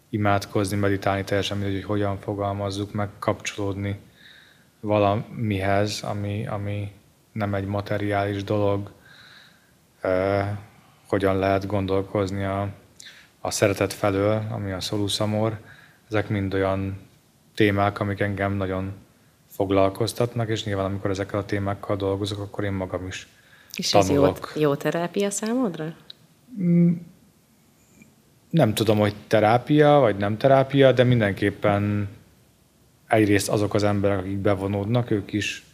imádkozni, meditálni, teljesen mindegy, hogy hogyan fogalmazzuk meg, kapcsolódni valamihez, ami, ami nem egy materiális dolog, hogyan lehet gondolkozni a, a szeretet felől, ami a szoluszamor. Ezek mind olyan témák, amik engem nagyon foglalkoztatnak, és nyilván amikor ezekkel a témákkal dolgozok, akkor én magam is És tanulok. ez jó, jó terápia számodra? Mm, nem tudom, hogy terápia, vagy nem terápia, de mindenképpen egyrészt azok az emberek, akik bevonódnak, ők is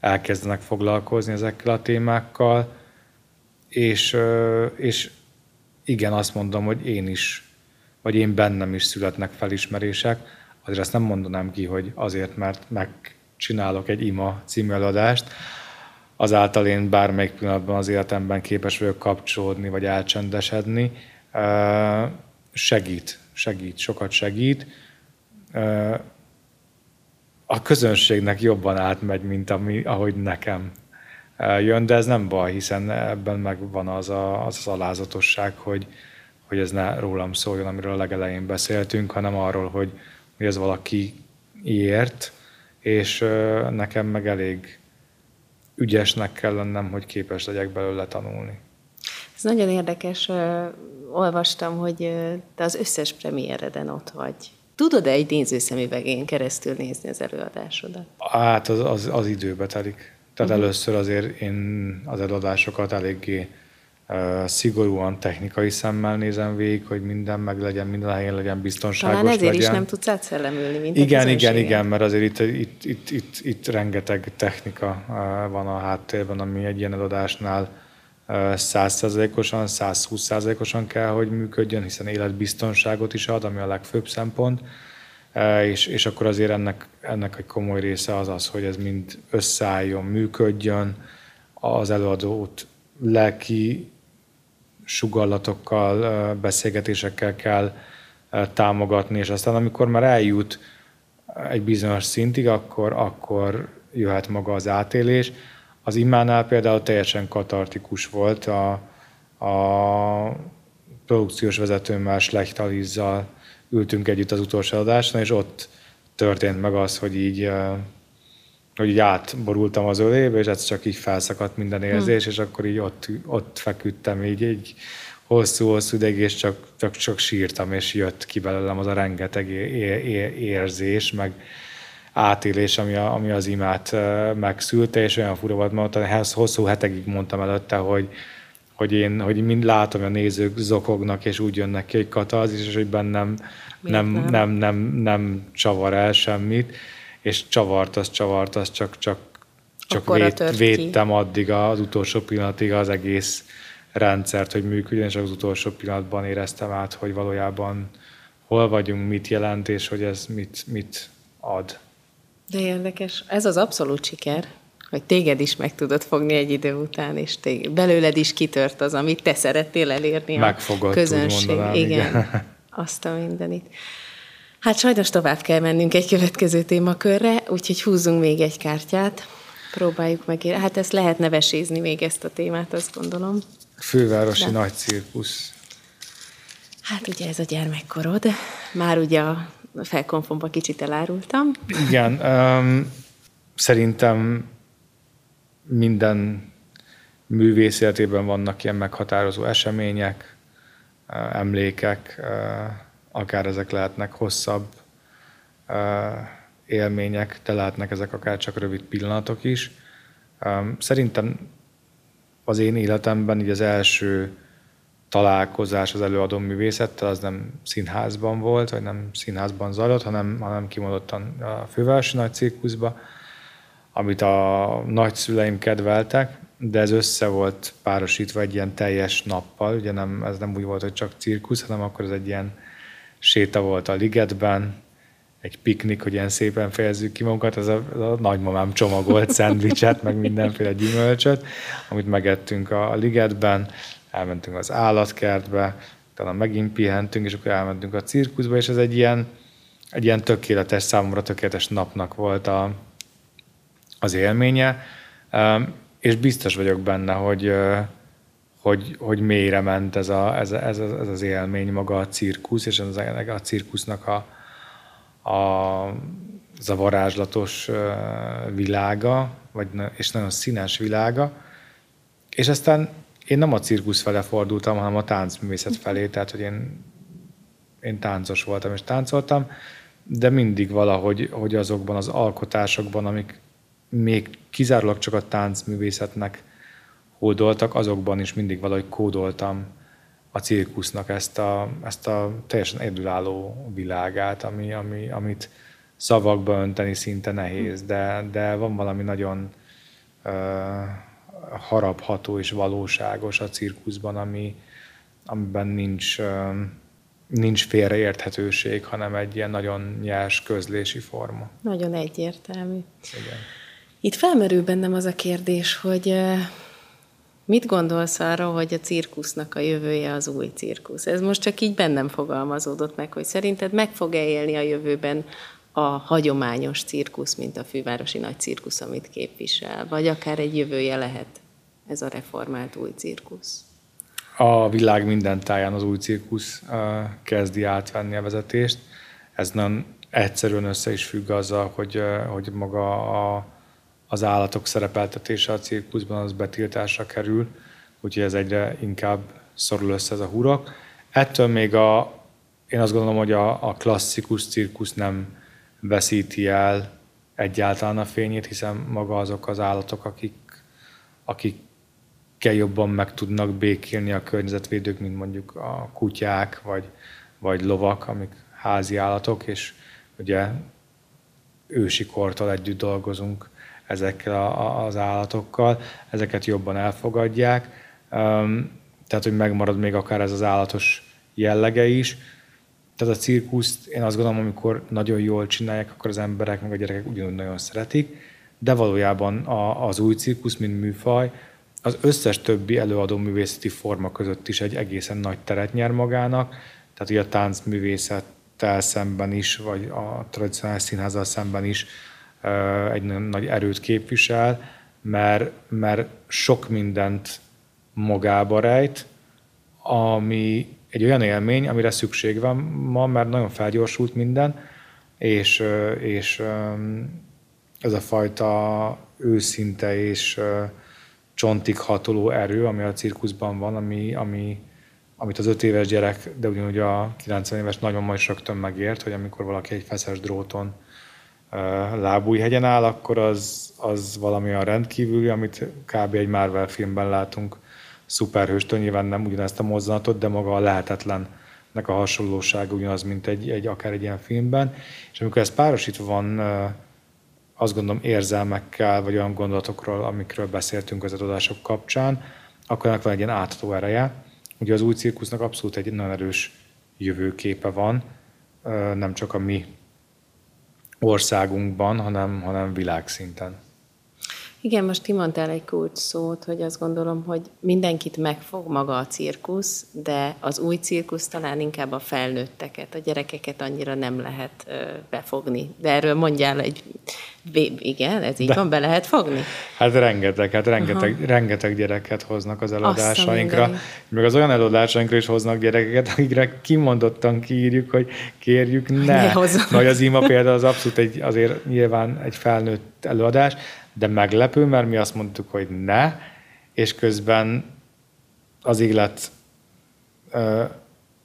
elkezdenek foglalkozni ezekkel a témákkal, és, és igen, azt mondom, hogy én is, vagy én bennem is születnek felismerések, azért azt nem mondanám ki, hogy azért, mert megcsinálok egy ima című eladást, azáltal én bármelyik pillanatban az életemben képes vagyok kapcsolódni, vagy elcsendesedni, segít, segít, sokat segít. A közönségnek jobban átmegy, mint ami, ahogy nekem jön, de ez nem baj, hiszen ebben megvan az a, az, az alázatosság, hogy, hogy ez ne rólam szóljon, amiről a legelején beszéltünk, hanem arról, hogy, hogy ez valaki ért, és nekem meg elég ügyesnek kell lennem, hogy képes legyek belőle tanulni. Ez nagyon érdekes. Olvastam, hogy te az összes premiéreden ott vagy. Tudod-e egy nézőszemüvegén keresztül nézni az előadásodat? Hát az, az, az időbe telik. Tehát uh-huh. először azért én az előadásokat eléggé szigorúan technikai szemmel nézem végig, hogy minden meg legyen, minden helyen legyen biztonságos Talán ezért legyen. is nem tudsz átszellemülni, mint Igen, igen, igen, mert azért itt, itt, itt, itt, itt rengeteg technika van a háttérben, ami egy ilyen előadásnál százszerzalékosan, 120%-osan kell, hogy működjön, hiszen életbiztonságot is ad, ami a legfőbb szempont, és, és akkor azért ennek, ennek egy komoly része az az, hogy ez mind összeálljon, működjön, az előadót lelki sugallatokkal, beszélgetésekkel kell támogatni, és aztán amikor már eljut egy bizonyos szintig, akkor, akkor jöhet maga az átélés, az imánál például teljesen katartikus volt a, a produkciós vezetőmmel, Slechtalizzal ültünk együtt az utolsó adáson, és ott történt meg az, hogy így, hogy így átborultam az ölébe, és ez csak így felszakadt minden érzés, hmm. és akkor így ott, ott feküdtem így, így hosszú-hosszú ideig, és csak, csak, csak sírtam, és jött ki belőlem az a rengeteg érzés, meg, átélés, ami, a, ami az imát megszülte, és olyan fura volt, mert hosszú hetekig mondtam előtte, hogy, hogy én hogy mind látom, hogy a nézők zokognak, és úgy jönnek ki egy katarzis, és hogy bennem nem, nem, nem, nem, nem csavar el semmit, és csavart, az csavart, az csak, csak, csak vét, védtem addig az utolsó pillanatig az egész rendszert, hogy működjön, és az utolsó pillanatban éreztem át, hogy valójában hol vagyunk, mit jelent, és hogy ez mit, mit ad. De érdekes. Ez az abszolút siker, hogy téged is meg tudod fogni egy idő után, és téged, belőled is kitört az, amit te szerettél elérni Megfogott, a közönség. Mondanám, igen, igen. *laughs* Azt a mindenit. Hát sajnos tovább kell mennünk egy következő témakörre, úgyhogy húzzunk még egy kártyát. Próbáljuk meg. Hát ezt lehet nevesézni még ezt a témát, azt gondolom. Fővárosi De. nagy cirkusz. Hát ugye ez a gyermekkorod. Már ugye a felkonfomba kicsit elárultam. Igen, um, szerintem minden művész életében vannak ilyen meghatározó események, emlékek, akár ezek lehetnek hosszabb élmények, de lehetnek ezek akár csak rövid pillanatok is. Szerintem az én életemben így az első találkozás az előadó művészettel, az nem színházban volt, vagy nem színházban zajlott, hanem, hanem kimondottan a fővárosi nagy cirkuszba, amit a nagyszüleim kedveltek, de ez össze volt párosítva egy ilyen teljes nappal, ugye nem, ez nem úgy volt, hogy csak cirkusz, hanem akkor ez egy ilyen séta volt a ligetben, egy piknik, hogy ilyen szépen fejezzük ki magunkat, ez a, a nagymamám csomagolt szendvicset, meg mindenféle gyümölcsöt, amit megettünk a, a ligetben, elmentünk az állatkertbe, utána megint pihentünk, és akkor elmentünk a cirkuszba, és ez egy ilyen, egy ilyen tökéletes, számomra tökéletes napnak volt a, az élménye, és biztos vagyok benne, hogy, hogy, hogy mélyre ment ez, a, ez, ez, ez az élmény, maga a cirkusz, és ez a, a cirkusznak a, a, ez a varázslatos világa, vagy, és nagyon színes világa, és aztán én nem a cirkusz fele fordultam, hanem a táncművészet felé, tehát hogy én, én táncos voltam és táncoltam, de mindig valahogy hogy azokban az alkotásokban, amik még kizárólag csak a táncművészetnek hódoltak, azokban is mindig valahogy kódoltam a cirkusznak ezt a, ezt a teljesen egyedülálló világát, ami, ami, amit szavakba önteni szinte nehéz, de, de van valami nagyon uh, harapható és valóságos a cirkuszban, ami, amiben nincs, uh, nincs félreérthetőség, hanem egy ilyen nagyon nyers közlési forma. Nagyon egyértelmű. Igen. Itt felmerül bennem az a kérdés, hogy Mit gondolsz arra, hogy a cirkusznak a jövője az új cirkusz? Ez most csak így bennem fogalmazódott meg, hogy szerinted meg fog-e élni a jövőben a hagyományos cirkusz, mint a fővárosi nagy cirkusz, amit képvisel, vagy akár egy jövője lehet ez a reformált új cirkusz? A világ minden táján az új cirkusz kezdi átvenni a vezetést. Ez nem egyszerűen össze is függ azzal, hogy, hogy maga a az állatok szerepeltetése a cirkuszban az betiltásra kerül, úgyhogy ez egyre inkább szorul össze ez a hurok. Ettől még a, én azt gondolom, hogy a, a klasszikus cirkusz nem veszíti el egyáltalán a fényét, hiszen maga azok az állatok, akik, akikkel jobban meg tudnak békélni a környezetvédők, mint mondjuk a kutyák, vagy, vagy lovak, amik házi állatok, és ugye ősi kortól együtt dolgozunk ezekkel az állatokkal, ezeket jobban elfogadják, tehát hogy megmarad még akár ez az állatos jellege is. Tehát a cirkuszt én azt gondolom, amikor nagyon jól csinálják, akkor az emberek meg a gyerekek ugyanúgy nagyon szeretik, de valójában az új cirkusz, mint műfaj, az összes többi előadó művészeti forma között is egy egészen nagy teret nyer magának, tehát ugye a táncművészettel szemben is, vagy a tradicionális színházzal szemben is egy nagy erőt képvisel, mert, mert sok mindent magába rejt, ami egy olyan élmény, amire szükség van ma, mert nagyon felgyorsult minden, és, és ez a fajta őszinte és csontig hatoló erő, ami a cirkuszban van, ami, ami, amit az öt éves gyerek, de ugyanúgy a 90 éves nagyon majd rögtön megért, hogy amikor valaki egy feszes dróton lábújhegyen áll, akkor az, az valami a rendkívüli, amit kb. egy Marvel filmben látunk szuperhőstől, nyilván nem ugyanezt a mozzanatot, de maga a lehetetlennek a hasonlósága ugyanaz, mint egy, egy akár egy ilyen filmben. És amikor ez párosítva van, azt gondolom érzelmekkel, vagy olyan gondolatokról, amikről beszéltünk az adások kapcsán, akkor ennek van egy ilyen átadó ereje. Ugye az új cirkusznak abszolút egy nagyon erős jövőképe van, nem csak a mi országunkban, hanem, hanem világszinten. Igen, most ti mondtál egy kulcs szót, hogy azt gondolom, hogy mindenkit megfog maga a cirkusz, de az új cirkusz talán inkább a felnőtteket, a gyerekeket annyira nem lehet befogni. De erről mondjál egy... Igen, ez így de, van, be lehet fogni? Hát rengeteg, hát rengeteg, rengeteg gyereket hoznak az előadásainkra. Meg az olyan előadásainkra is hoznak gyerekeket, akikre kimondottan kiírjuk, hogy kérjük ne. ne Nagy az ima például az abszolút egy, azért nyilván egy felnőtt előadás, de meglepő, mert mi azt mondtuk, hogy ne, és közben az ö,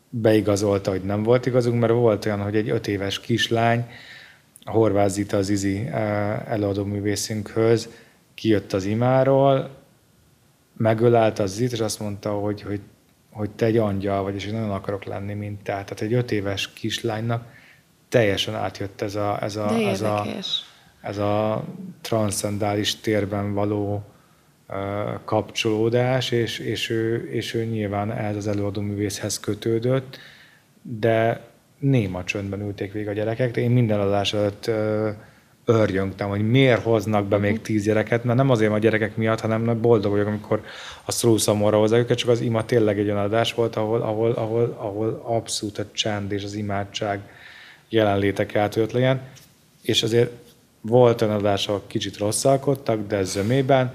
beigazolta, hogy nem volt igazunk, mert volt olyan, hogy egy öt éves kislány, a Horváth Zita az Izi előadó művészünkhöz, kijött az imáról, megölelte az Zit, és azt mondta, hogy, hogy, hogy te egy angyal vagy, és én nagyon akarok lenni, mint te. Tehát egy öt éves kislánynak teljesen átjött ez a, ez a, ez a, ez a transzendális térben való kapcsolódás, és, és, ő, és ő nyilván ez az előadó művészhez kötődött, de néma csöndben ülték végig a gyerekek, de én minden adás előtt örjöngtem, hogy miért hoznak be még tíz gyereket, mert nem azért a gyerekek miatt, hanem boldog vagyok, amikor a Szlószamorra hozzák őket, csak az ima tényleg egy olyan adás volt, ahol, ahol, ahol, ahol abszolút a csend és az imádság jelenlétek átjött legyen, és azért volt olyan adás, ahol kicsit rosszalkodtak, de zömében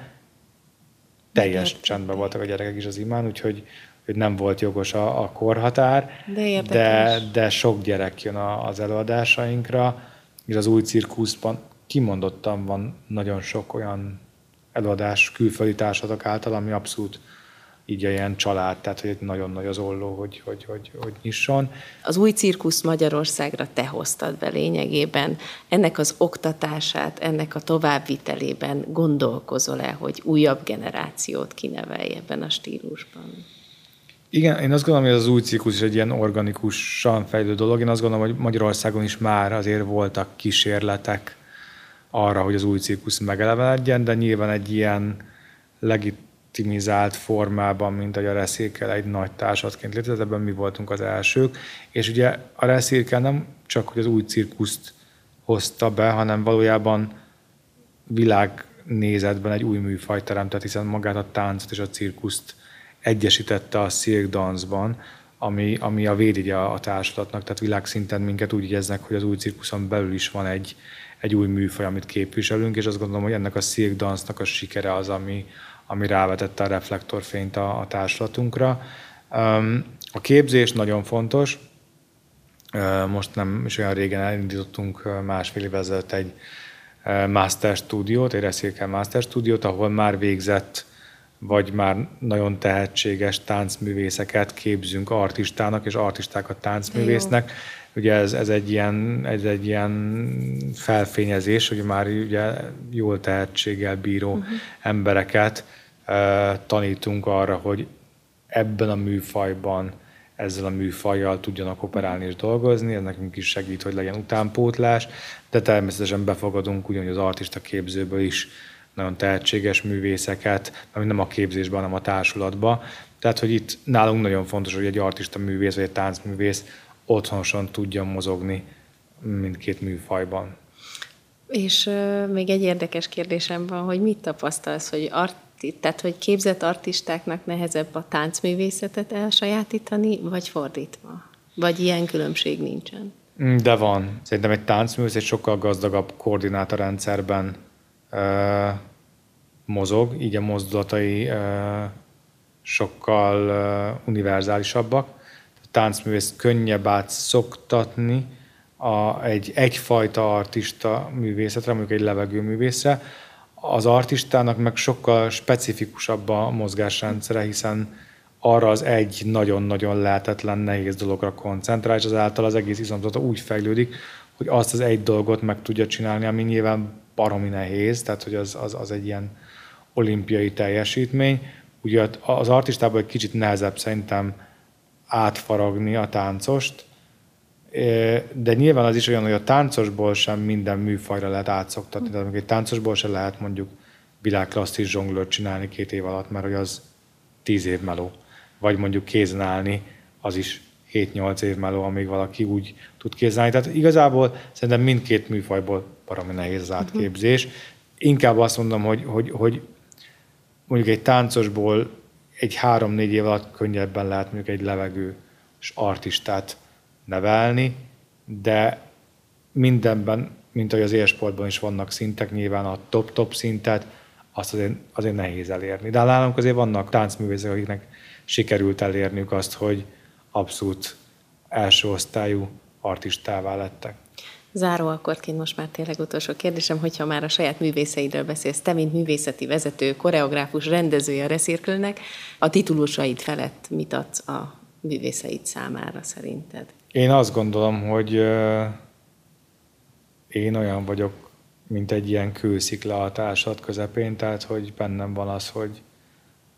teljes csendben voltak a gyerekek is az imán, úgyhogy hogy nem volt jogos a, a korhatár, de, de, de sok gyerek jön a, az előadásainkra, és az új cirkuszban kimondottan van nagyon sok olyan előadás külföldi társadalmak által, ami abszolút így ilyen család, tehát hogy nagyon nagy az olló, hogy, hogy, hogy, hogy nyisson. Az új cirkusz Magyarországra te hoztad be lényegében. Ennek az oktatását, ennek a továbbvitelében gondolkozol-e, hogy újabb generációt kinevelj ebben a stílusban? Igen, én azt gondolom, hogy az új cirkusz is egy ilyen organikusan fejlődő dolog. Én azt gondolom, hogy Magyarországon is már azért voltak kísérletek arra, hogy az új cirkusz megelevenedjen, de nyilván egy ilyen legitimizált formában, mint a Reszirkel egy nagy társatként létezett, ebben mi voltunk az elsők. És ugye a Reszirkel nem csak, hogy az új cirkuszt hozta be, hanem valójában világnézetben egy új műfajt teremtett, hiszen magát a táncot és a cirkuszt egyesítette a Cirque Dance-ban, ami, ami a védjegye a társulatnak, tehát világszinten minket úgy igyeznek, hogy az új cirkuszon belül is van egy, egy új műfaj, amit képviselünk, és azt gondolom, hogy ennek a Cirque Dance-nak a sikere az, ami, ami rávetette a reflektorfényt a, a társulatunkra. A képzés nagyon fontos. Most nem is olyan régen elindítottunk másfél évvel ezelőtt egy Master Studiót, egy Reszélkel Master Studiót, ahol már végzett vagy már nagyon tehetséges táncművészeket képzünk artistának, és artistákat táncművésznek. Ugye ez, ez, egy ilyen, ez egy ilyen felfényezés, hogy már ugye jól tehetséggel bíró uh-huh. embereket uh, tanítunk arra, hogy ebben a műfajban ezzel a műfajjal tudjanak operálni és dolgozni, ez nekünk is segít, hogy legyen utánpótlás, de természetesen befogadunk ugyanúgy az artista képzőből is nagyon tehetséges művészeket, nem a képzésben, hanem a társulatban. Tehát, hogy itt nálunk nagyon fontos, hogy egy artista művész vagy egy táncművész otthonosan tudjon mozogni mindkét műfajban. És uh, még egy érdekes kérdésem van, hogy mit tapasztalsz, hogy arti, tehát, hogy képzett artistáknak nehezebb a táncművészetet elsajátítani, vagy fordítva? Vagy ilyen különbség nincsen? De van. Szerintem egy táncművész egy sokkal gazdagabb koordinátorrendszerben uh, mozog, így a mozdulatai sokkal univerzálisabbak. A táncművész könnyebb átszoktatni a, egy egyfajta artista művészetre, mondjuk egy levegő művészre. Az artistának meg sokkal specifikusabb a mozgásrendszere, hiszen arra az egy nagyon-nagyon lehetetlen, nehéz dologra koncentrál, és azáltal az egész izomzata úgy fejlődik, hogy azt az egy dolgot meg tudja csinálni, ami nyilván baromi nehéz, tehát hogy az, az, az egy ilyen olimpiai teljesítmény. Ugye az artistában egy kicsit nehezebb szerintem átfaragni a táncost, de nyilván az is olyan, hogy a táncosból sem minden műfajra lehet átszoktatni. Tehát egy táncosból sem lehet mondjuk világklasszis zsonglőt csinálni két év alatt, mert hogy az tíz év meló. Vagy mondjuk kézen állni, az is 7-8 év meló, amíg valaki úgy tud kézen állni. Tehát igazából szerintem mindkét műfajból baromi nehéz az átképzés. Inkább azt mondom, hogy, hogy, hogy mondjuk egy táncosból egy három-négy év alatt könnyebben lehet mondjuk egy levegő és artistát nevelni, de mindenben, mint ahogy az élsportban is vannak szintek, nyilván a top-top szintet, azt azért, azért nehéz elérni. De nálunk azért vannak táncművészek, akiknek sikerült elérniük azt, hogy abszolút első osztályú artistává lettek. Záró akkordként most már tényleg utolsó kérdésem, hogyha már a saját művészeidről beszélsz, te, mint művészeti vezető, koreográfus, rendezője a Reszirkülnek, a titulusaid felett mit adsz a művészeid számára szerinted? Én azt gondolom, hogy én olyan vagyok, mint egy ilyen kőszikla a társad közepén, tehát hogy bennem van az, hogy,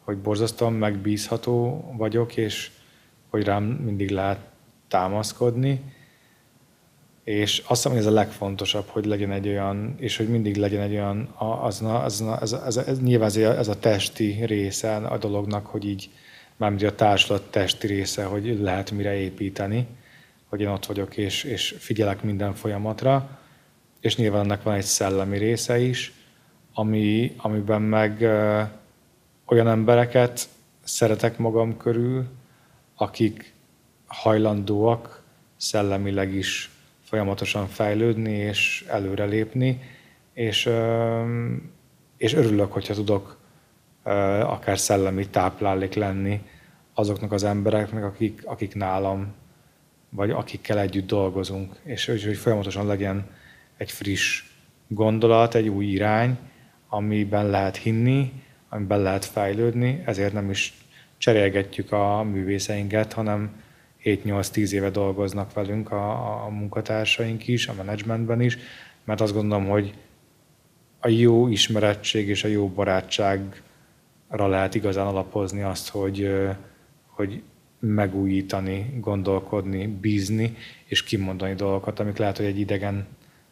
hogy borzasztóan megbízható vagyok, és hogy rám mindig lehet támaszkodni, és azt hiszem, hogy ez a legfontosabb, hogy legyen egy olyan, és hogy mindig legyen egy olyan, az, az, az, az, ez, nyilván ez a testi része a dolognak, hogy így, mármint a társulat testi része, hogy lehet mire építeni, hogy én ott vagyok és, és figyelek minden folyamatra, és nyilván ennek van egy szellemi része is, ami, amiben meg ö, olyan embereket szeretek magam körül, akik hajlandóak szellemileg is folyamatosan fejlődni és előrelépni, és, és örülök, hogyha tudok akár szellemi táplálék lenni azoknak az embereknek, akik, akik nálam, vagy akikkel együtt dolgozunk, és hogy folyamatosan legyen egy friss gondolat, egy új irány, amiben lehet hinni, amiben lehet fejlődni, ezért nem is cserélgetjük a művészeinket, hanem 7-8-10 éve dolgoznak velünk a, a munkatársaink is, a menedzsmentben is, mert azt gondolom, hogy a jó ismerettség és a jó barátságra lehet igazán alapozni azt, hogy, hogy megújítani, gondolkodni, bízni, és kimondani dolgokat, amik lehet, hogy egy idegen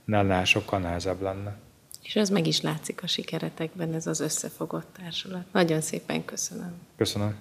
nál sokkal nehezebb lenne. És ez meg is látszik a sikeretekben, ez az összefogott társulat. Nagyon szépen köszönöm. Köszönöm.